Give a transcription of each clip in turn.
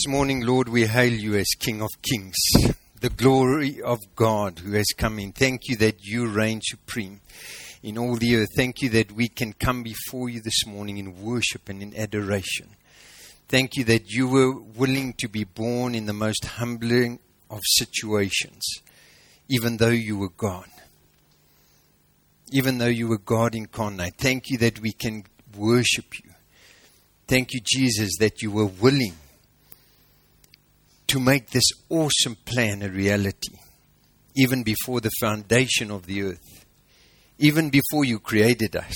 This morning, Lord, we hail you as King of Kings, the glory of God who has come in. Thank you that you reign supreme in all the earth. Thank you that we can come before you this morning in worship and in adoration. Thank you that you were willing to be born in the most humbling of situations, even though you were God. Even though you were God incarnate. Thank you that we can worship you. Thank you, Jesus, that you were willing to make this awesome plan a reality, even before the foundation of the earth, even before you created us.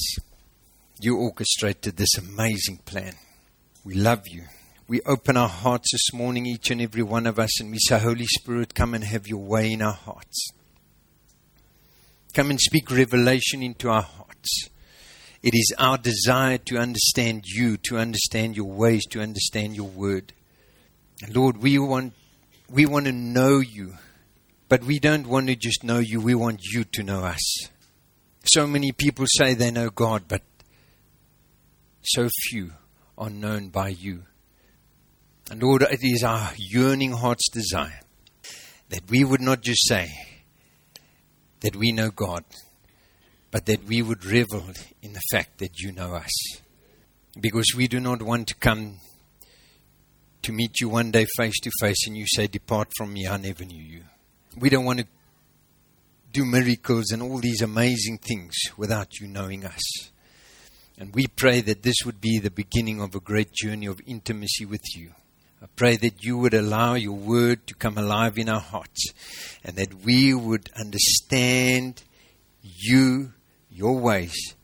You orchestrated this amazing plan. We love you. We open our hearts this morning, each and every one of us, and we say, Holy Spirit, come and have your way in our hearts. Come and speak revelation into our hearts. It is our desire to understand you, to understand your ways, to understand your word. Lord, we want, we want to know you, but we don't want to just know you, we want you to know us. So many people say they know God, but so few are known by you. And Lord, it is our yearning heart's desire that we would not just say that we know God, but that we would revel in the fact that you know us. Because we do not want to come to meet you one day face to face and you say, Depart from me, I never knew you. We don't want to do miracles and all these amazing things without you knowing us. And we pray that this would be the beginning of a great journey of intimacy with you. I pray that you would allow your word to come alive in our hearts and that we would understand you, your ways,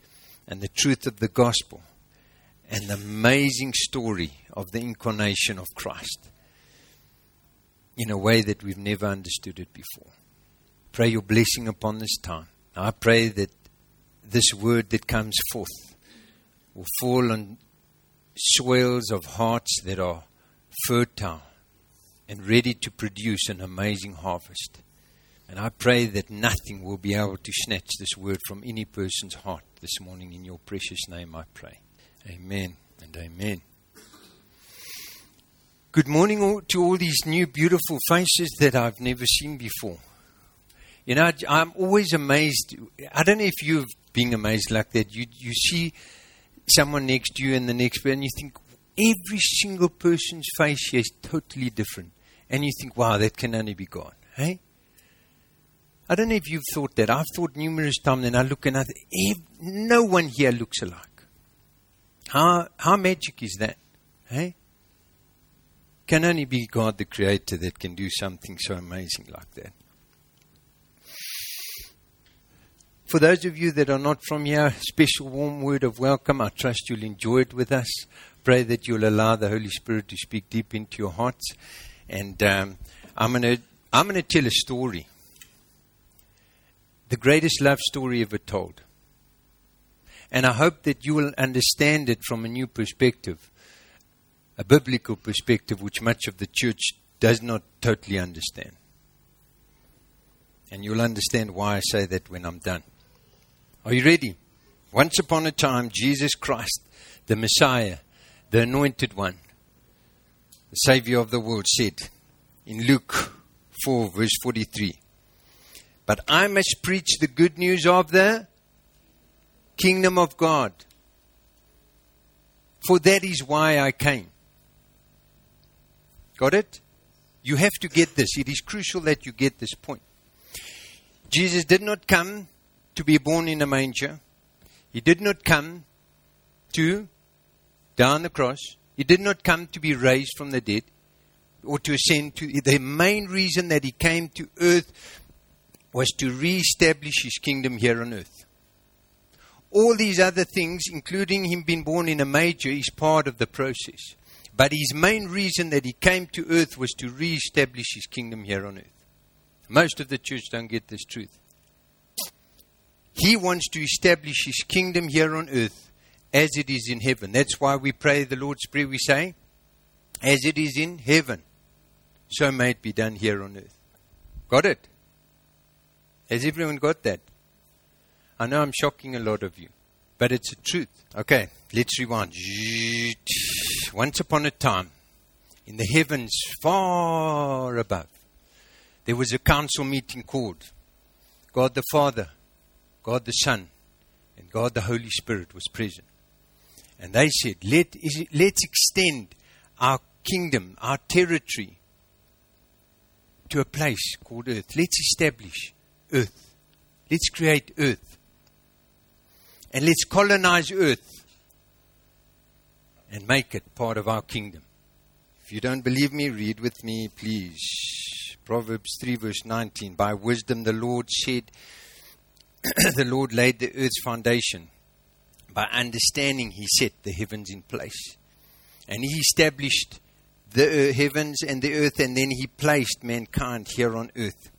and the truth of the gospel and the amazing story of the incarnation of Christ in a way that we've never understood it before. Pray your blessing upon this time. I pray that this word that comes forth will fall on soils of hearts that are fertile and ready to produce an amazing harvest. And I pray that nothing will be able to snatch this word from any person's heart this morning. In your precious name, I pray. Amen and amen. Good morning to all these new beautiful faces that I've never seen before. You know, I'm always amazed. I don't know if you've been amazed like that. You, you see someone next to you and the next person, and you think every single person's face here is totally different. And you think, wow, that can only be God. Hey? I don't know if you've thought that. I've thought numerous times, and I look and I think, no one here looks alike. How, how magic is that? Hey? Can only be God the Creator that can do something so amazing like that. For those of you that are not from here, special warm word of welcome. I trust you'll enjoy it with us. Pray that you'll allow the Holy Spirit to speak deep into your hearts. And um, I'm going to I'm going to tell a story. The greatest love story ever told. And I hope that you will understand it from a new perspective a biblical perspective which much of the church does not totally understand. And you'll understand why I say that when I'm done. Are you ready? Once upon a time, Jesus Christ, the Messiah, the Anointed One, the Savior of the world, said in Luke 4, verse 43 But I must preach the good news of the kingdom of God, for that is why I came. Got it? You have to get this. It is crucial that you get this point. Jesus did not come to be born in a manger. He did not come to die on the cross. He did not come to be raised from the dead or to ascend to. The main reason that he came to earth was to re-establish his kingdom here on earth. All these other things, including him being born in a manger, is part of the process. But his main reason that he came to earth was to re-establish his kingdom here on earth. Most of the church don't get this truth. He wants to establish his kingdom here on earth as it is in heaven. That's why we pray the Lord's Prayer. We say, as it is in heaven, so may it be done here on earth. Got it? Has everyone got that? I know I'm shocking a lot of you, but it's the truth. Okay, let's rewind. Once upon a time, in the heavens far above, there was a council meeting called. God the Father, God the Son, and God the Holy Spirit was present. And they said, Let, let's extend our kingdom, our territory, to a place called earth. Let's establish earth. Let's create earth. And let's colonize earth and make it part of our kingdom. If you don't believe me, read with me, please. Proverbs 3, verse 19. By wisdom the Lord said, the Lord laid the earth's foundation. By understanding, he set the heavens in place. And he established the uh, heavens and the earth, and then he placed mankind here on earth.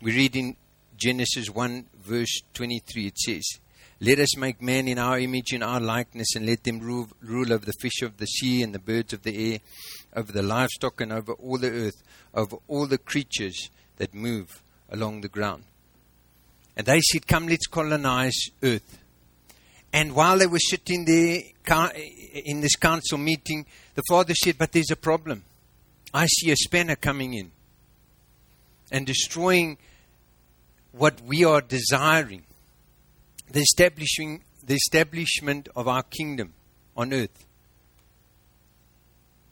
We read in Genesis 1, verse 23, it says, Let us make man in our image, in our likeness, and let them rule, rule over the fish of the sea and the birds of the air, over the livestock and over all the earth, over all the creatures that move along the ground. And they said, Come, let's colonize earth. And while they were sitting there in this council meeting, the father said, But there's a problem. I see a spanner coming in and destroying what we are desiring the establishing the establishment of our kingdom on earth.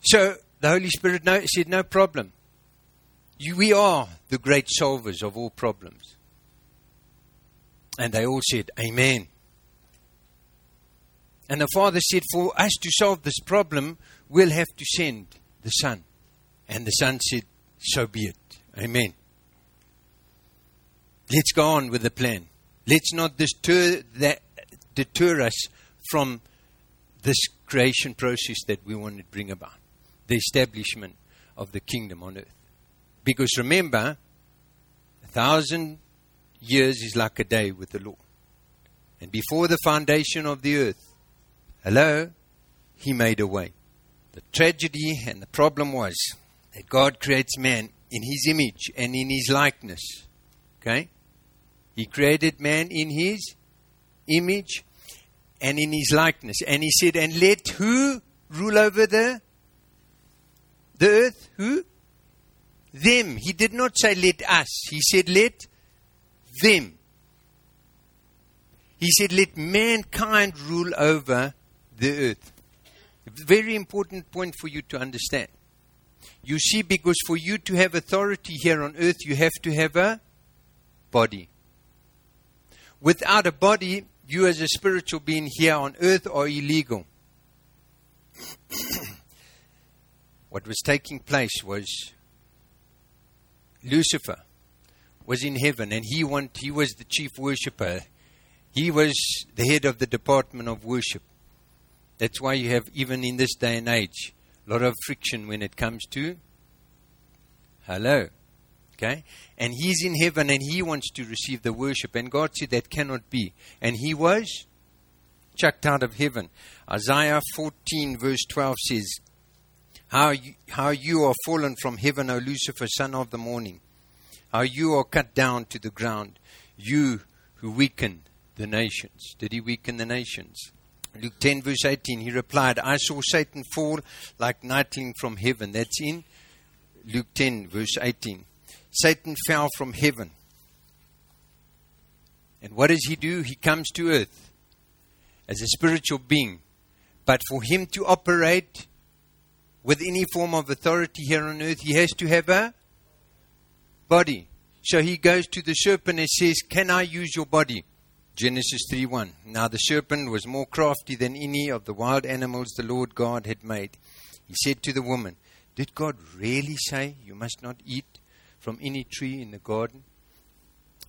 So the Holy Spirit no, said, No problem. You, we are the great solvers of all problems. And they all said, Amen. And the Father said, For us to solve this problem, we'll have to send the Son. And the Son said, So be it. Amen. Let's go on with the plan. Let's not deter, that, deter us from this creation process that we want to bring about the establishment of the kingdom on earth. Because remember, a thousand years is like a day with the Lord. And before the foundation of the earth, hello, He made a way. The tragedy and the problem was that God creates man in His image and in His likeness. Okay? He created man in His image and in His likeness. And He said, and let who rule over the, the earth? Who? Them. He did not say let us. He said let them. He said, Let mankind rule over the earth. Very important point for you to understand. You see, because for you to have authority here on earth, you have to have a body. Without a body, you as a spiritual being here on earth are illegal. what was taking place was Lucifer was in heaven and he want, he was the chief worshipper. He was the head of the department of worship. That's why you have even in this day and age a lot of friction when it comes to hello. Okay? And he's in heaven and he wants to receive the worship. And God said that cannot be. And he was chucked out of heaven. Isaiah 14, verse 12 says, How you, how you are fallen from heaven, O Lucifer, son of the morning how you are cut down to the ground, you who weaken the nations. Did he weaken the nations? Luke 10, verse 18, he replied, I saw Satan fall like lightning from heaven. That's in Luke 10, verse 18. Satan fell from heaven. And what does he do? He comes to earth as a spiritual being. But for him to operate with any form of authority here on earth, he has to have a body. So he goes to the serpent and says, Can I use your body? Genesis 3 1. Now the serpent was more crafty than any of the wild animals the Lord God had made. He said to the woman, Did God really say you must not eat from any tree in the garden?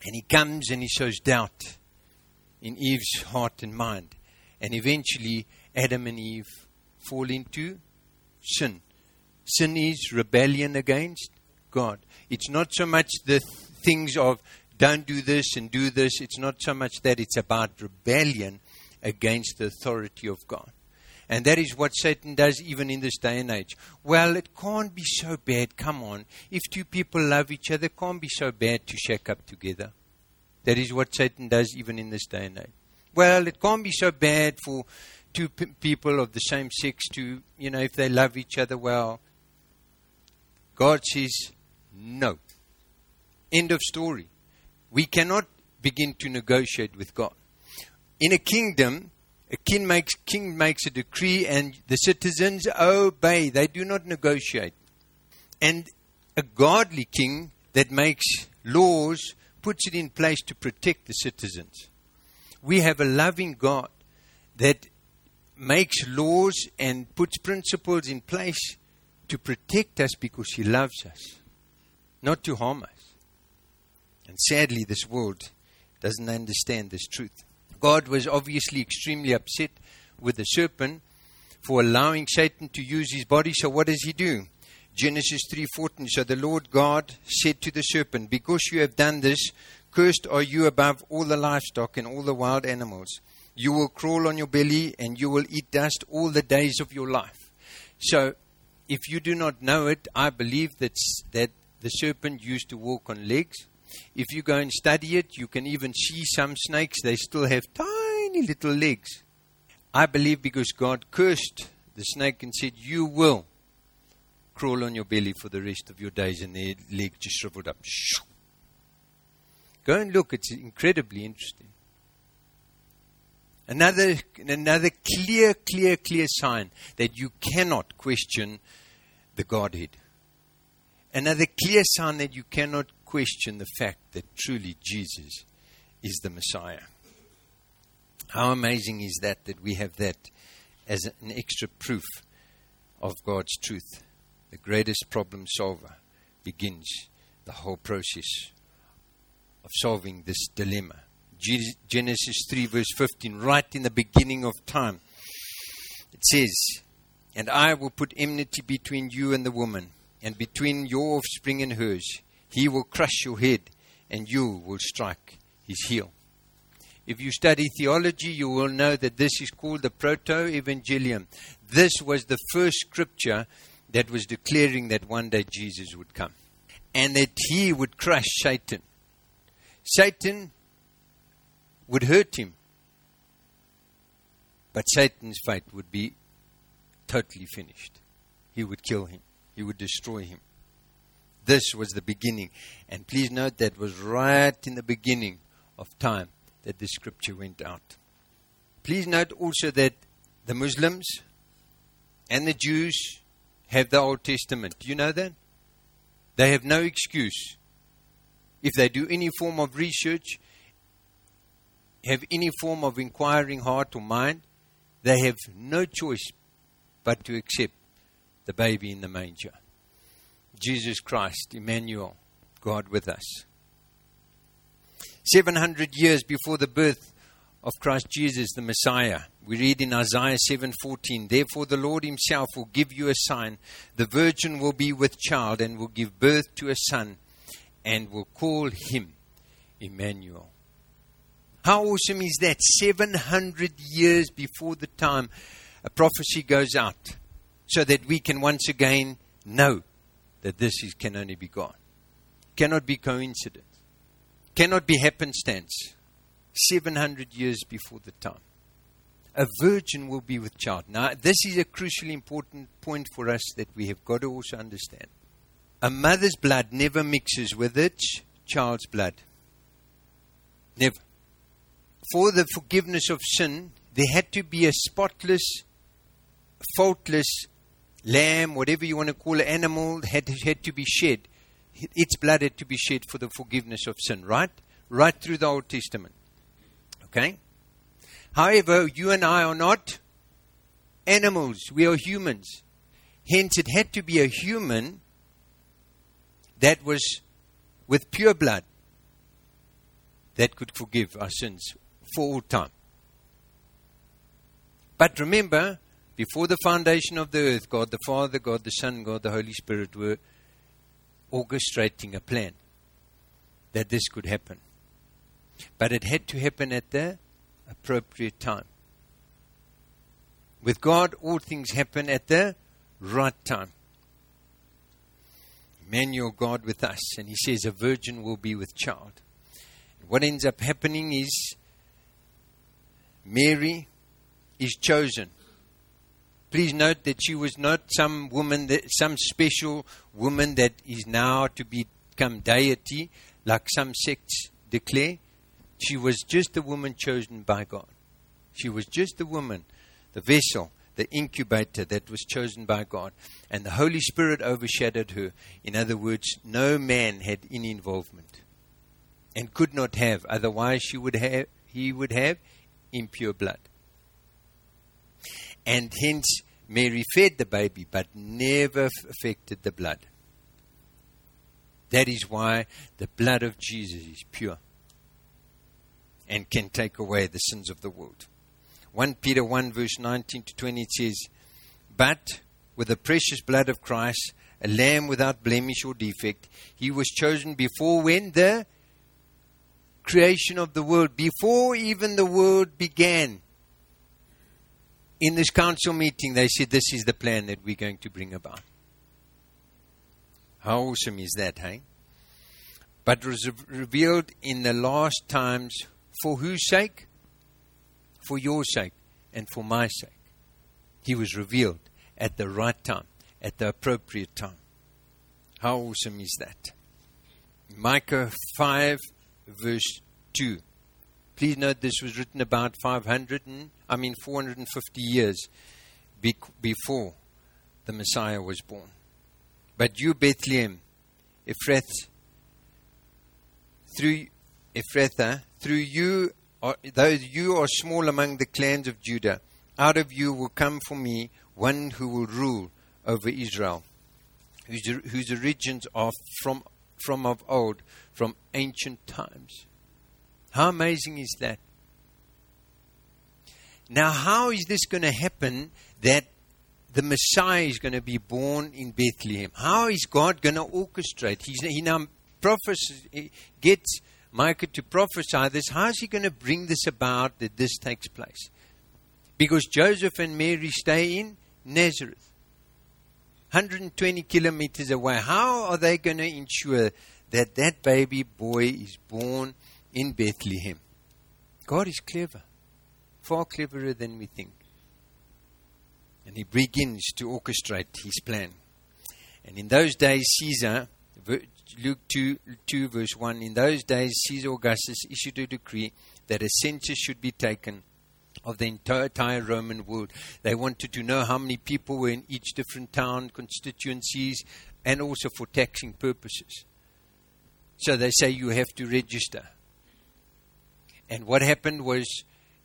And he comes and he shows doubt in Eve's heart and mind. And eventually, Adam and Eve fall into sin. Sin is rebellion against God. It's not so much the things of don't do this and do this. It's not so much that, it's about rebellion against the authority of God. And that is what Satan does even in this day and age. Well, it can't be so bad. Come on. If two people love each other, it can't be so bad to shake up together. That is what Satan does even in this day and age. Well, it can't be so bad for two p- people of the same sex to, you know, if they love each other well. God says, no. End of story. We cannot begin to negotiate with God. In a kingdom, a king makes, king makes a decree and the citizens obey. They do not negotiate. And a godly king that makes laws puts it in place to protect the citizens. We have a loving God that makes laws and puts principles in place to protect us because He loves us, not to harm us. And sadly, this world doesn't understand this truth. God was obviously extremely upset with the serpent for allowing Satan to use his body. So what does he do? Genesis 3:14 So the Lord God said to the serpent, because you have done this, cursed are you above all the livestock and all the wild animals. You will crawl on your belly and you will eat dust all the days of your life. So if you do not know it, I believe that that the serpent used to walk on legs. If you go and study it, you can even see some snakes, they still have tiny little legs. I believe because God cursed the snake and said, You will crawl on your belly for the rest of your days, and their leg just shriveled up. Go and look, it's incredibly interesting. Another, another clear, clear, clear sign that you cannot question the Godhead. Another clear sign that you cannot question the fact that truly Jesus is the Messiah. How amazing is that that we have that as an extra proof of God's truth? The greatest problem solver begins the whole process of solving this dilemma. Genesis 3, verse 15, right in the beginning of time, it says, And I will put enmity between you and the woman, and between your offspring and hers. He will crush your head, and you will strike his heel. If you study theology, you will know that this is called the proto evangelium. This was the first scripture that was declaring that one day Jesus would come and that he would crush Satan. Satan would hurt him, but Satan's fate would be totally finished. He would kill him, he would destroy him. This was the beginning. And please note that was right in the beginning of time that the scripture went out. Please note also that the Muslims and the Jews have the Old Testament. Do you know that? They have no excuse. If they do any form of research, have any form of inquiring heart or mind, they have no choice but to accept the baby in the manger. Jesus Christ, Emmanuel, God with us. 700 years before the birth of Christ Jesus the Messiah, we read in Isaiah 7:14, "Therefore the Lord himself will give you a sign: the virgin will be with child and will give birth to a son and will call him Emmanuel." How awesome is that? 700 years before the time a prophecy goes out so that we can once again know that this is, can only be God. Cannot be coincidence. Cannot be happenstance. 700 years before the time. A virgin will be with child. Now, this is a crucially important point for us that we have got to also understand. A mother's blood never mixes with its child's blood. Never. For the forgiveness of sin, there had to be a spotless, faultless lamb, whatever you want to call it, animal, had, had to be shed. Its blood had to be shed for the forgiveness of sin, right? Right through the Old Testament. Okay? However, you and I are not animals, we are humans. Hence, it had to be a human that was with pure blood that could forgive our sins for all time. But remember, before the foundation of the earth, God the Father, God the Son, God the Holy Spirit were orchestrating a plan that this could happen. But it had to happen at the appropriate time. With God, all things happen at the right time. Emmanuel, God with us, and He says a virgin will be with child. what ends up happening is Mary is chosen. Please note that she was not some woman, that, some special woman that is now to become deity, like some sects declare. She was just a woman chosen by God. She was just a woman, the vessel, the incubator that was chosen by God. And the Holy Spirit overshadowed her. In other words, no man had any involvement and could not have, otherwise she would have, he would have impure blood. And hence, Mary fed the baby, but never affected the blood. That is why the blood of Jesus is pure and can take away the sins of the world. 1 Peter 1, verse 19 to 20 says, But with the precious blood of Christ, a lamb without blemish or defect, he was chosen before when the creation of the world, before even the world began. In this council meeting, they said, This is the plan that we're going to bring about. How awesome is that, hey? But was revealed in the last times for whose sake? For your sake and for my sake. He was revealed at the right time, at the appropriate time. How awesome is that? Micah 5 verse 2. Please note this was written about 500 and, I mean 450 years be- before the Messiah was born. But you, Bethlehem, Ephrath, through Ephrathah, through you, are, though you are small among the clans of Judah, out of you will come for me one who will rule over Israel, whose, whose origins are from from of old, from ancient times. How amazing is that? Now, how is this going to happen that the Messiah is going to be born in Bethlehem? How is God going to orchestrate? He's, he now prophesies, gets Micah to prophesy this. How is he going to bring this about that this takes place? Because Joseph and Mary stay in Nazareth. 120 kilometers away. How are they going to ensure that that baby boy is born in Bethlehem? God is clever, far cleverer than we think. And he begins to orchestrate his plan. And in those days, Caesar, Luke 2, 2, verse 1, in those days, Caesar Augustus issued a decree that a census should be taken of the entire Roman world. They wanted to know how many people were in each different town, constituencies, and also for taxing purposes. So they say you have to register. And what happened was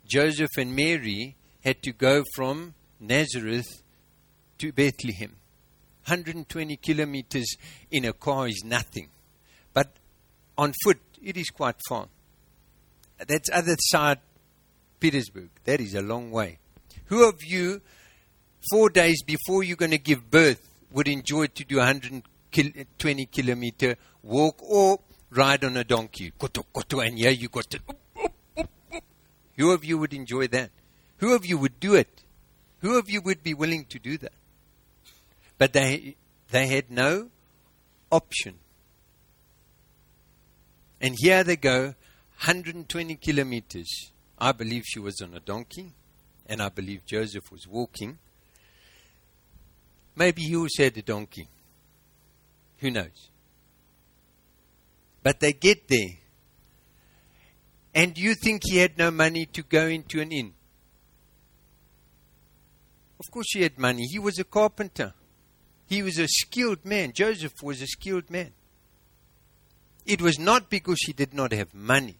Joseph and Mary had to go from Nazareth to Bethlehem. 120 kilometers in a car is nothing. But on foot, it is quite far. That's other side Pietersburg. That is a long way. Who of you, four days before you're going to give birth, would enjoy to do 120 kilometer walk or ride on a donkey? And yeah, you got. Who of you would enjoy that? Who of you would do it? Who of you would be willing to do that? But they, they had no option. And here they go, 120 kilometers I believe she was on a donkey, and I believe Joseph was walking. Maybe he also had a donkey. Who knows? But they get there. And you think he had no money to go into an inn? Of course, he had money. He was a carpenter. He was a skilled man. Joseph was a skilled man. It was not because he did not have money.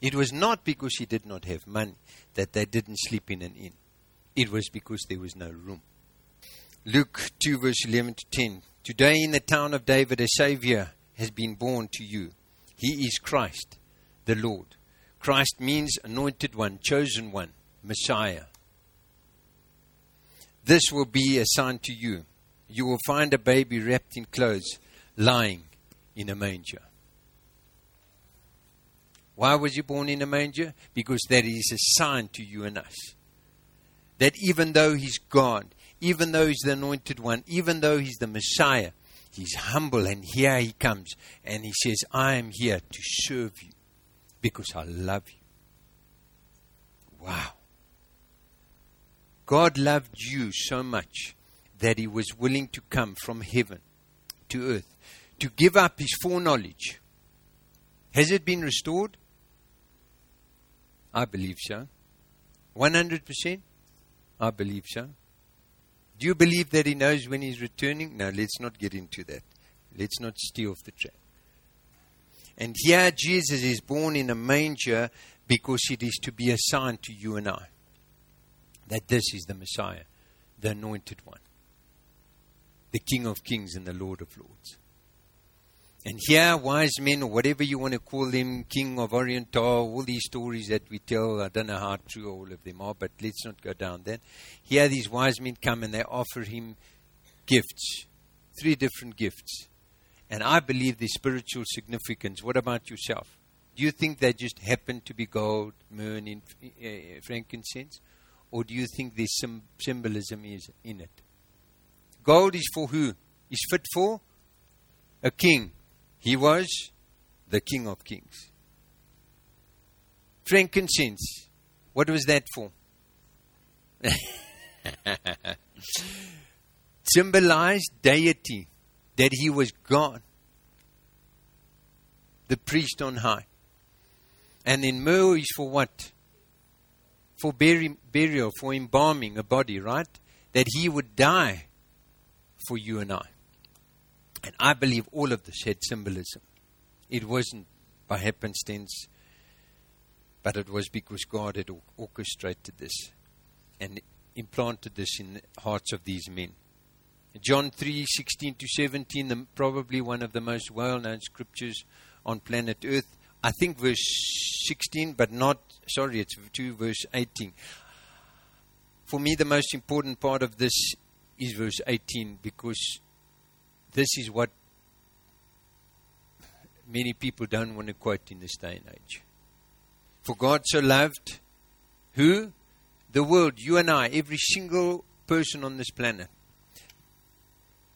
It was not because he did not have money that they didn't sleep in an inn. It was because there was no room. Luke 2, verse 11 to 10. Today in the town of David, a Savior has been born to you. He is Christ, the Lord. Christ means anointed one, chosen one, Messiah. This will be a sign to you. You will find a baby wrapped in clothes, lying in a manger. Why was he born in a manger? Because that is a sign to you and us. That even though he's God, even though he's the anointed one, even though he's the Messiah, he's humble and here he comes and he says, I am here to serve you because I love you. Wow. God loved you so much that he was willing to come from heaven to earth to give up his foreknowledge. Has it been restored? I believe so. 100%? I believe so. Do you believe that he knows when he's returning? No, let's not get into that. Let's not steer off the track. And here Jesus is born in a manger because it is to be a sign to you and I that this is the Messiah, the anointed one, the King of kings and the Lord of lords. And here, wise men, or whatever you want to call them, King of Oriental, all these stories that we tell, I don't know how true all of them are, but let's not go down there. Here, these wise men come and they offer him gifts, three different gifts. And I believe the spiritual significance. What about yourself? Do you think they just happen to be gold, myrrh, and uh, frankincense? Or do you think there's some symbolism is in it? Gold is for who? Is fit for a king. He was the King of Kings. Frankincense, what was that for? Symbolized deity, that he was God, the priest on high. And then myrrh is for what? For buri- burial, for embalming a body, right? That he would die for you and I. And I believe all of this had symbolism. It wasn't by happenstance, but it was because God had orchestrated this and implanted this in the hearts of these men. John 3 16 to 17, the, probably one of the most well known scriptures on planet Earth. I think verse 16, but not, sorry, it's 2 verse 18. For me, the most important part of this is verse 18 because this is what many people don't want to quote in this day and age. For God so loved who? The world, you and I, every single person on this planet,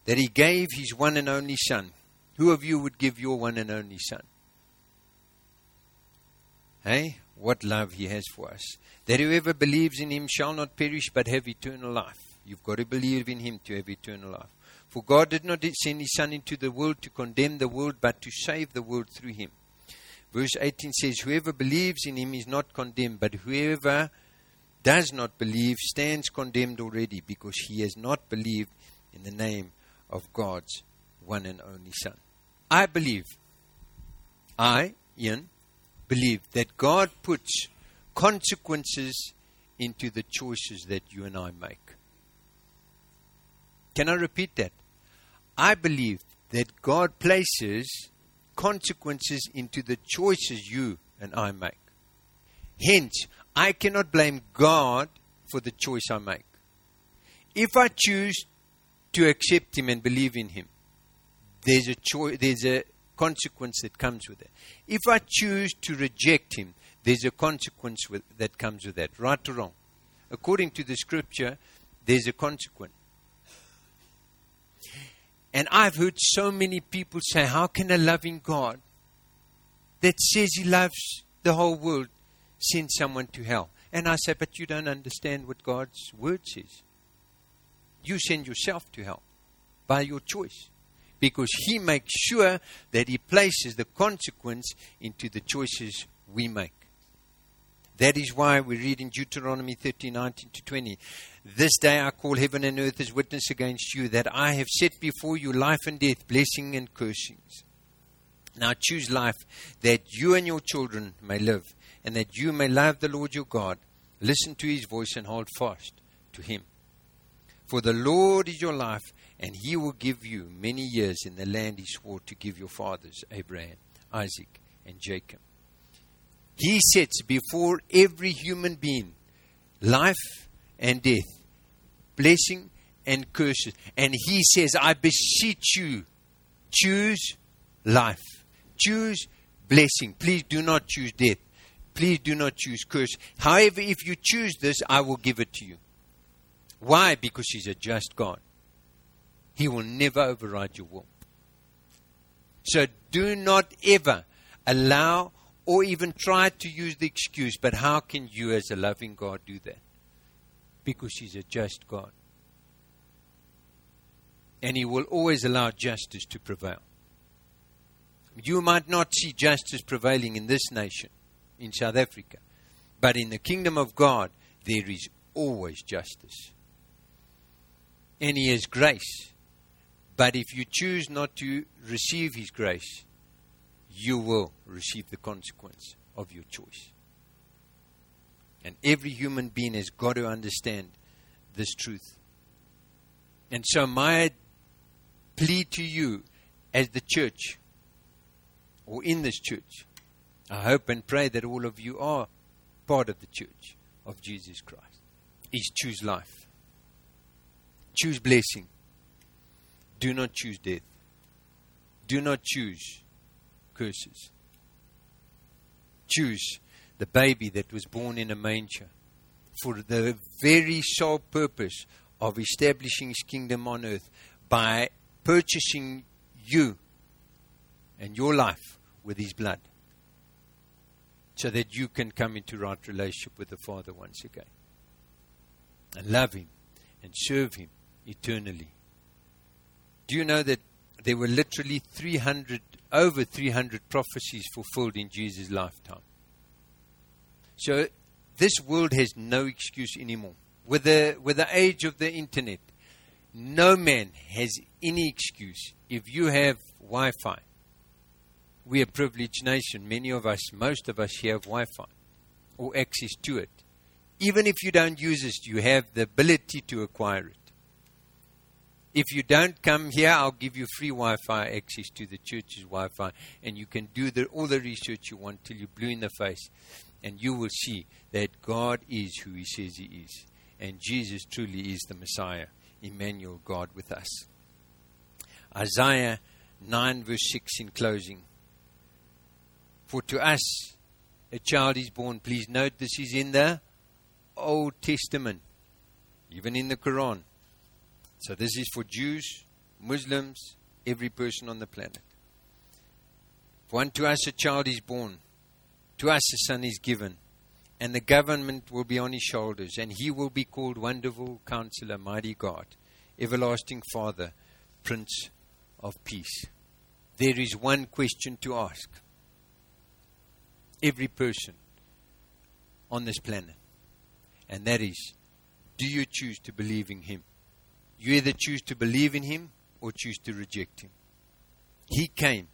that He gave His one and only Son. Who of you would give your one and only Son? Hey, what love He has for us. That whoever believes in Him shall not perish but have eternal life. You've got to believe in Him to have eternal life. For God did not send his Son into the world to condemn the world, but to save the world through him. Verse 18 says, Whoever believes in him is not condemned, but whoever does not believe stands condemned already, because he has not believed in the name of God's one and only Son. I believe, I, Ian, believe that God puts consequences into the choices that you and I make. Can I repeat that? I believe that God places consequences into the choices you and I make. Hence, I cannot blame God for the choice I make. If I choose to accept Him and believe in Him, there's a choice, there's a consequence that comes with it. If I choose to reject Him, there's a consequence with, that comes with that, right or wrong. According to the Scripture, there's a consequence. And I've heard so many people say, How can a loving God that says He loves the whole world send someone to hell? And I say, But you don't understand what God's word says. You send yourself to hell by your choice. Because He makes sure that He places the consequence into the choices we make. That is why we read in Deuteronomy 30, 19 to 20. This day I call heaven and earth as witness against you that I have set before you life and death, blessing and cursings. Now choose life that you and your children may live, and that you may love the Lord your God, listen to his voice, and hold fast to him. For the Lord is your life, and he will give you many years in the land he swore to give your fathers, Abraham, Isaac, and Jacob. He sets before every human being life and death, blessing and curses. And he says, I beseech you, choose life, choose blessing. Please do not choose death. Please do not choose curse. However, if you choose this, I will give it to you. Why? Because He's a just God. He will never override your will. So do not ever allow or even try to use the excuse, but how can you, as a loving God, do that? because He's a just God. And He will always allow justice to prevail. You might not see justice prevailing in this nation, in South Africa, but in the kingdom of God, there is always justice. And He has grace. But if you choose not to receive His grace, you will receive the consequence of your choice. And every human being has got to understand this truth. And so, my plea to you as the church, or in this church, I hope and pray that all of you are part of the church of Jesus Christ, is choose life. Choose blessing. Do not choose death. Do not choose curses. Choose the baby that was born in a manger for the very sole purpose of establishing his kingdom on earth by purchasing you and your life with his blood so that you can come into right relationship with the Father once again and love him and serve him eternally. Do you know that there were literally 300 over 300 prophecies fulfilled in Jesus' lifetime? So this world has no excuse anymore. With the, with the age of the internet, no man has any excuse. If you have Wi Fi, we're a privileged nation. Many of us, most of us here have Wi Fi or access to it. Even if you don't use it, you have the ability to acquire it. If you don't come here, I'll give you free Wi Fi access to the church's Wi Fi, and you can do the, all the research you want till you're blue in the face and you will see that God is who He says He is. And Jesus truly is the Messiah, Emmanuel, God with us. Isaiah 9, verse 6 in closing. For to us a child is born. Please note this is in the Old Testament, even in the Quran. So this is for Jews, Muslims, every person on the planet. For unto us a child is born to us a son is given, and the government will be on his shoulders, and he will be called Wonderful Counselor, Mighty God, Everlasting Father, Prince of Peace. There is one question to ask every person on this planet, and that is do you choose to believe in him? You either choose to believe in him or choose to reject him. He came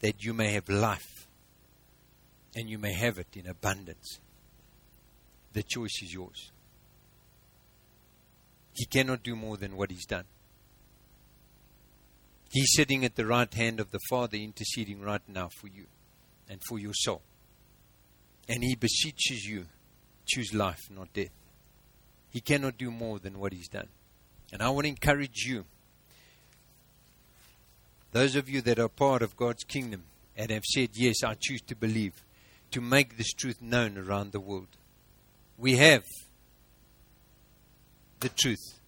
that you may have life and you may have it in abundance. The choice is yours. He cannot do more than what He's done. He's sitting at the right hand of the Father, interceding right now for you and for your soul. And He beseeches you choose life, not death. He cannot do more than what He's done. And I want to encourage you, those of you that are part of God's kingdom and have said, Yes, I choose to believe to make this truth known around the world. We have the truth.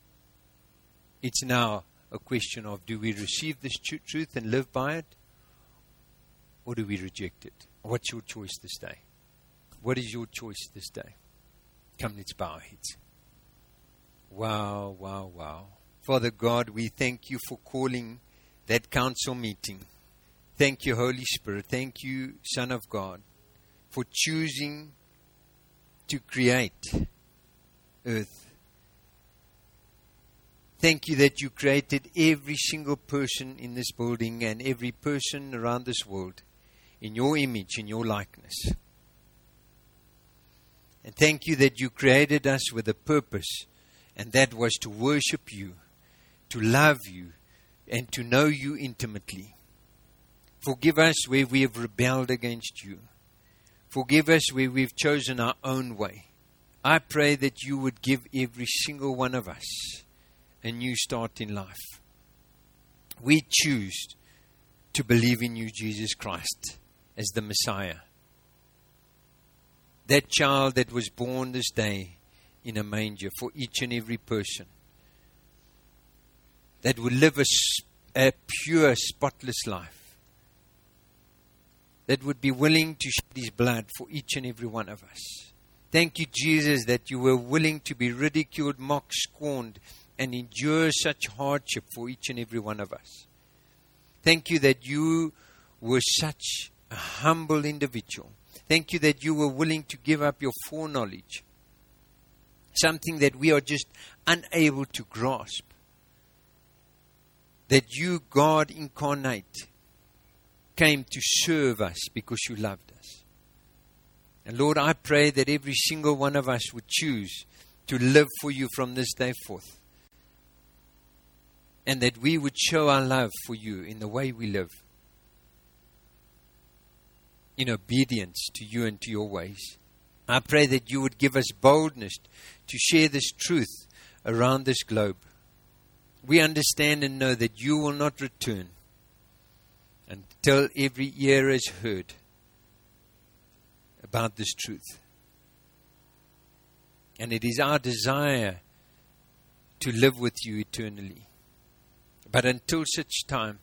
It's now a question of do we receive this truth and live by it, or do we reject it? What's your choice this day? What is your choice this day? Come, let's bow our heads. Wow, wow, wow. Father God, we thank you for calling that council meeting. Thank you, Holy Spirit. Thank you, Son of God for choosing to create earth. Thank you that you created every single person in this building and every person around this world in your image, in your likeness. And thank you that you created us with a purpose, and that was to worship you, to love you, and to know you intimately. Forgive us where we have rebelled against you. Forgive us where we've chosen our own way. I pray that you would give every single one of us a new start in life. We choose to believe in you, Jesus Christ, as the Messiah. That child that was born this day in a manger for each and every person that would live a, a pure, spotless life that would be willing to shed his blood for each and every one of us. Thank you, Jesus, that you were willing to be ridiculed, mocked, scorned, and endure such hardship for each and every one of us. Thank you that you were such a humble individual. Thank you that you were willing to give up your foreknowledge, something that we are just unable to grasp. That you, God incarnate, came to serve us because you loved us. And Lord, I pray that every single one of us would choose to live for you from this day forth. And that we would show our love for you in the way we live, in obedience to you and to your ways. I pray that you would give us boldness to share this truth around this globe. We understand and know that you will not return until every ear is heard about this truth. And it is our desire to live with you eternally. But until such time,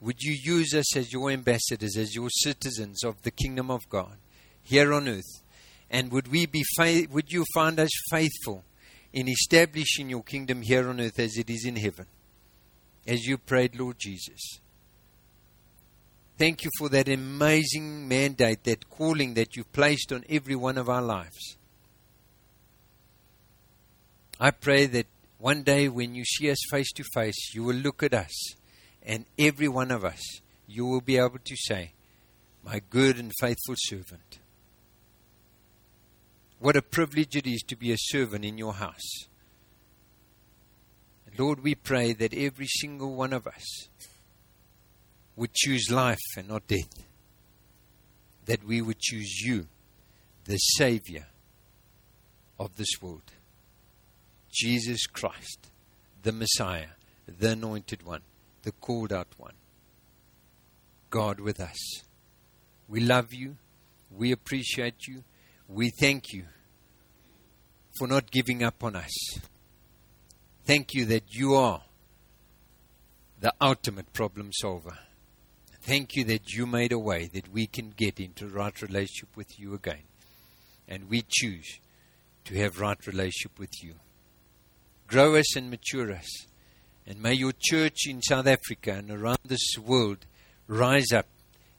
would you use us as your ambassadors, as your citizens of the kingdom of God here on earth? And would we be would you find us faithful in establishing your kingdom here on earth as it is in heaven? As you prayed, Lord Jesus. Thank you for that amazing mandate, that calling that you've placed on every one of our lives. I pray that one day when you see us face to face, you will look at us, and every one of us, you will be able to say, My good and faithful servant. What a privilege it is to be a servant in your house. Lord, we pray that every single one of us would choose life and not death. That we would choose you, the Savior of this world. Jesus Christ, the Messiah, the Anointed One, the called out one. God with us. We love you. We appreciate you. We thank you for not giving up on us. Thank you that you are the ultimate problem solver. Thank you that you made a way that we can get into right relationship with you again. And we choose to have right relationship with you. Grow us and mature us. And may your church in South Africa and around this world rise up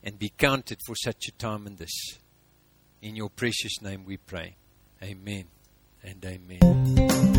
and be counted for such a time as this. In your precious name we pray. Amen and amen.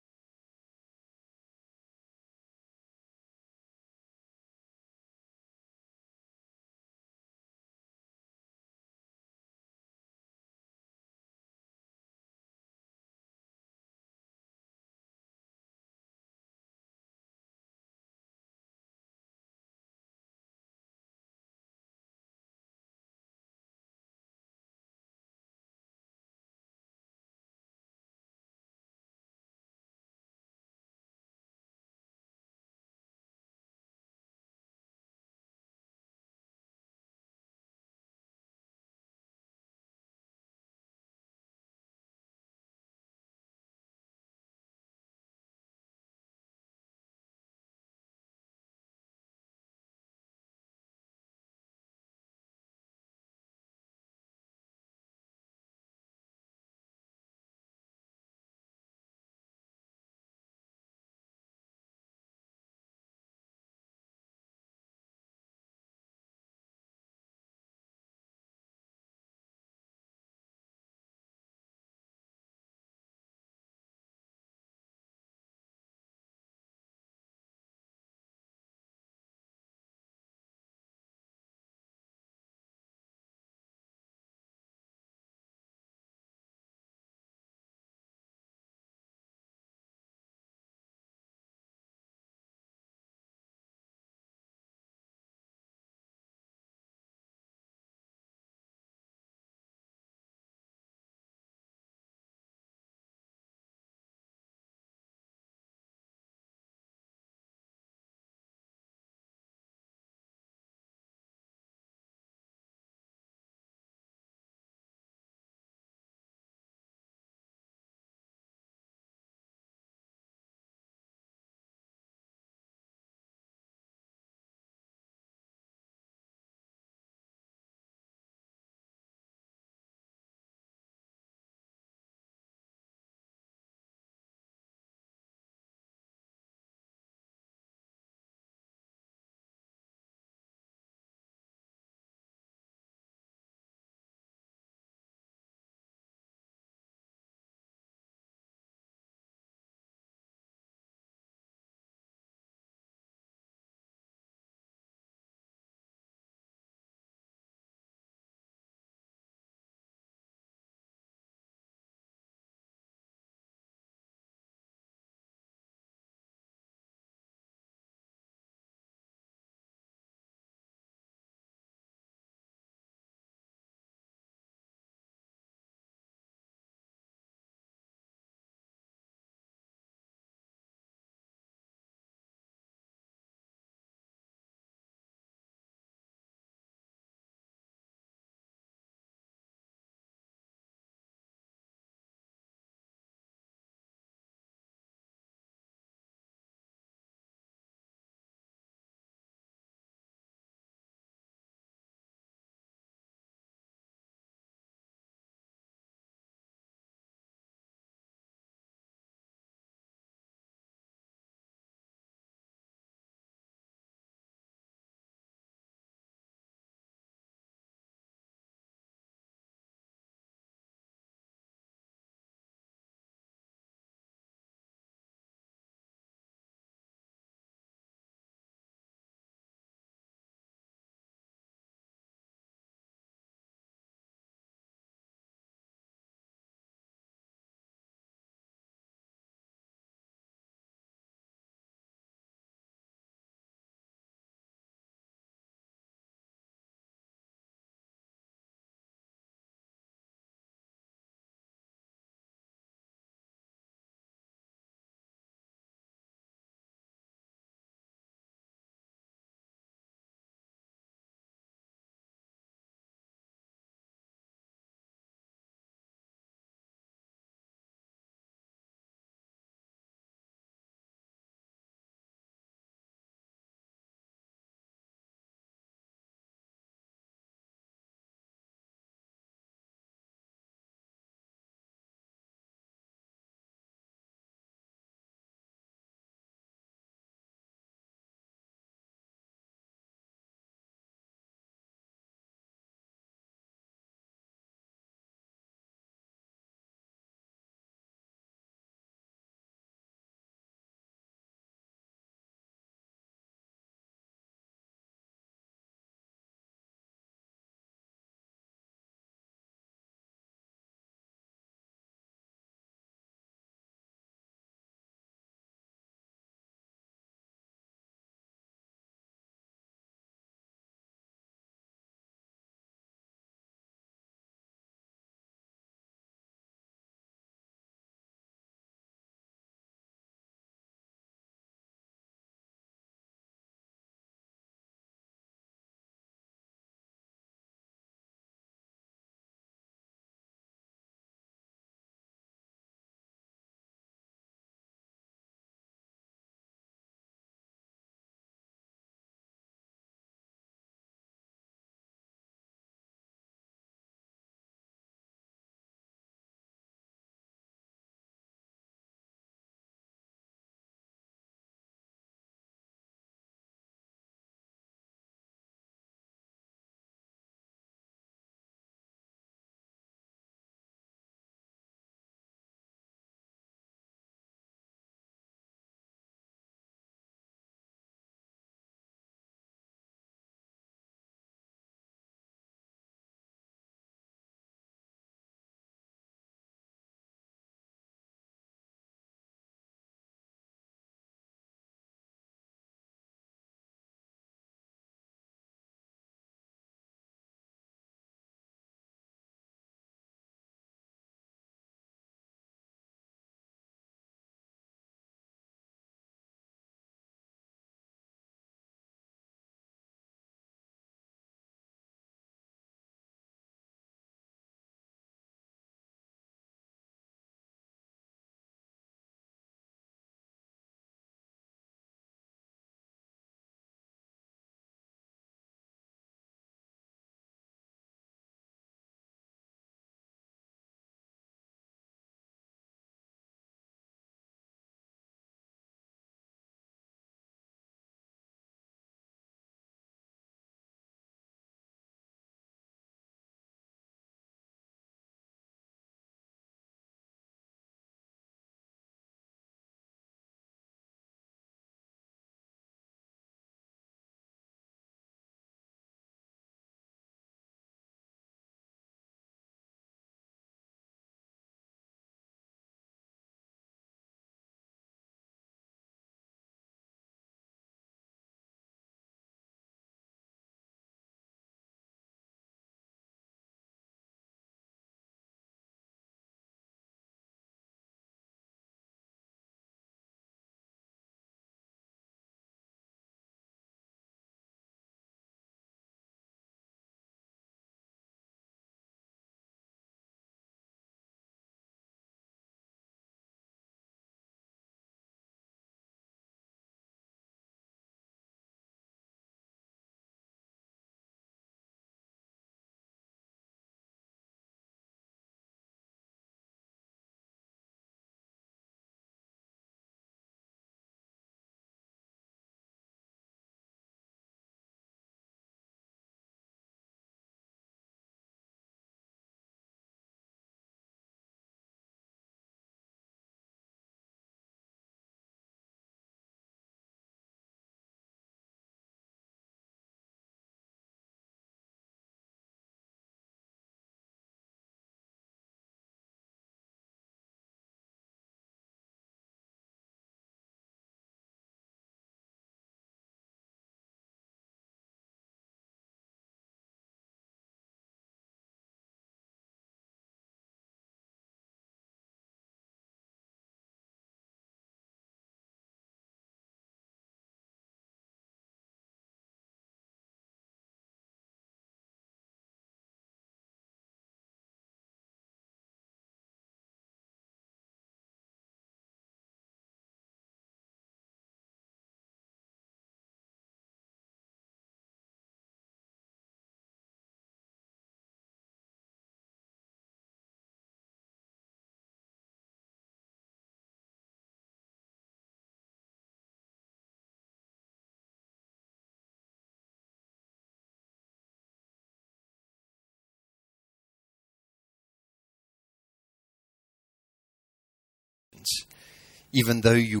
Even though you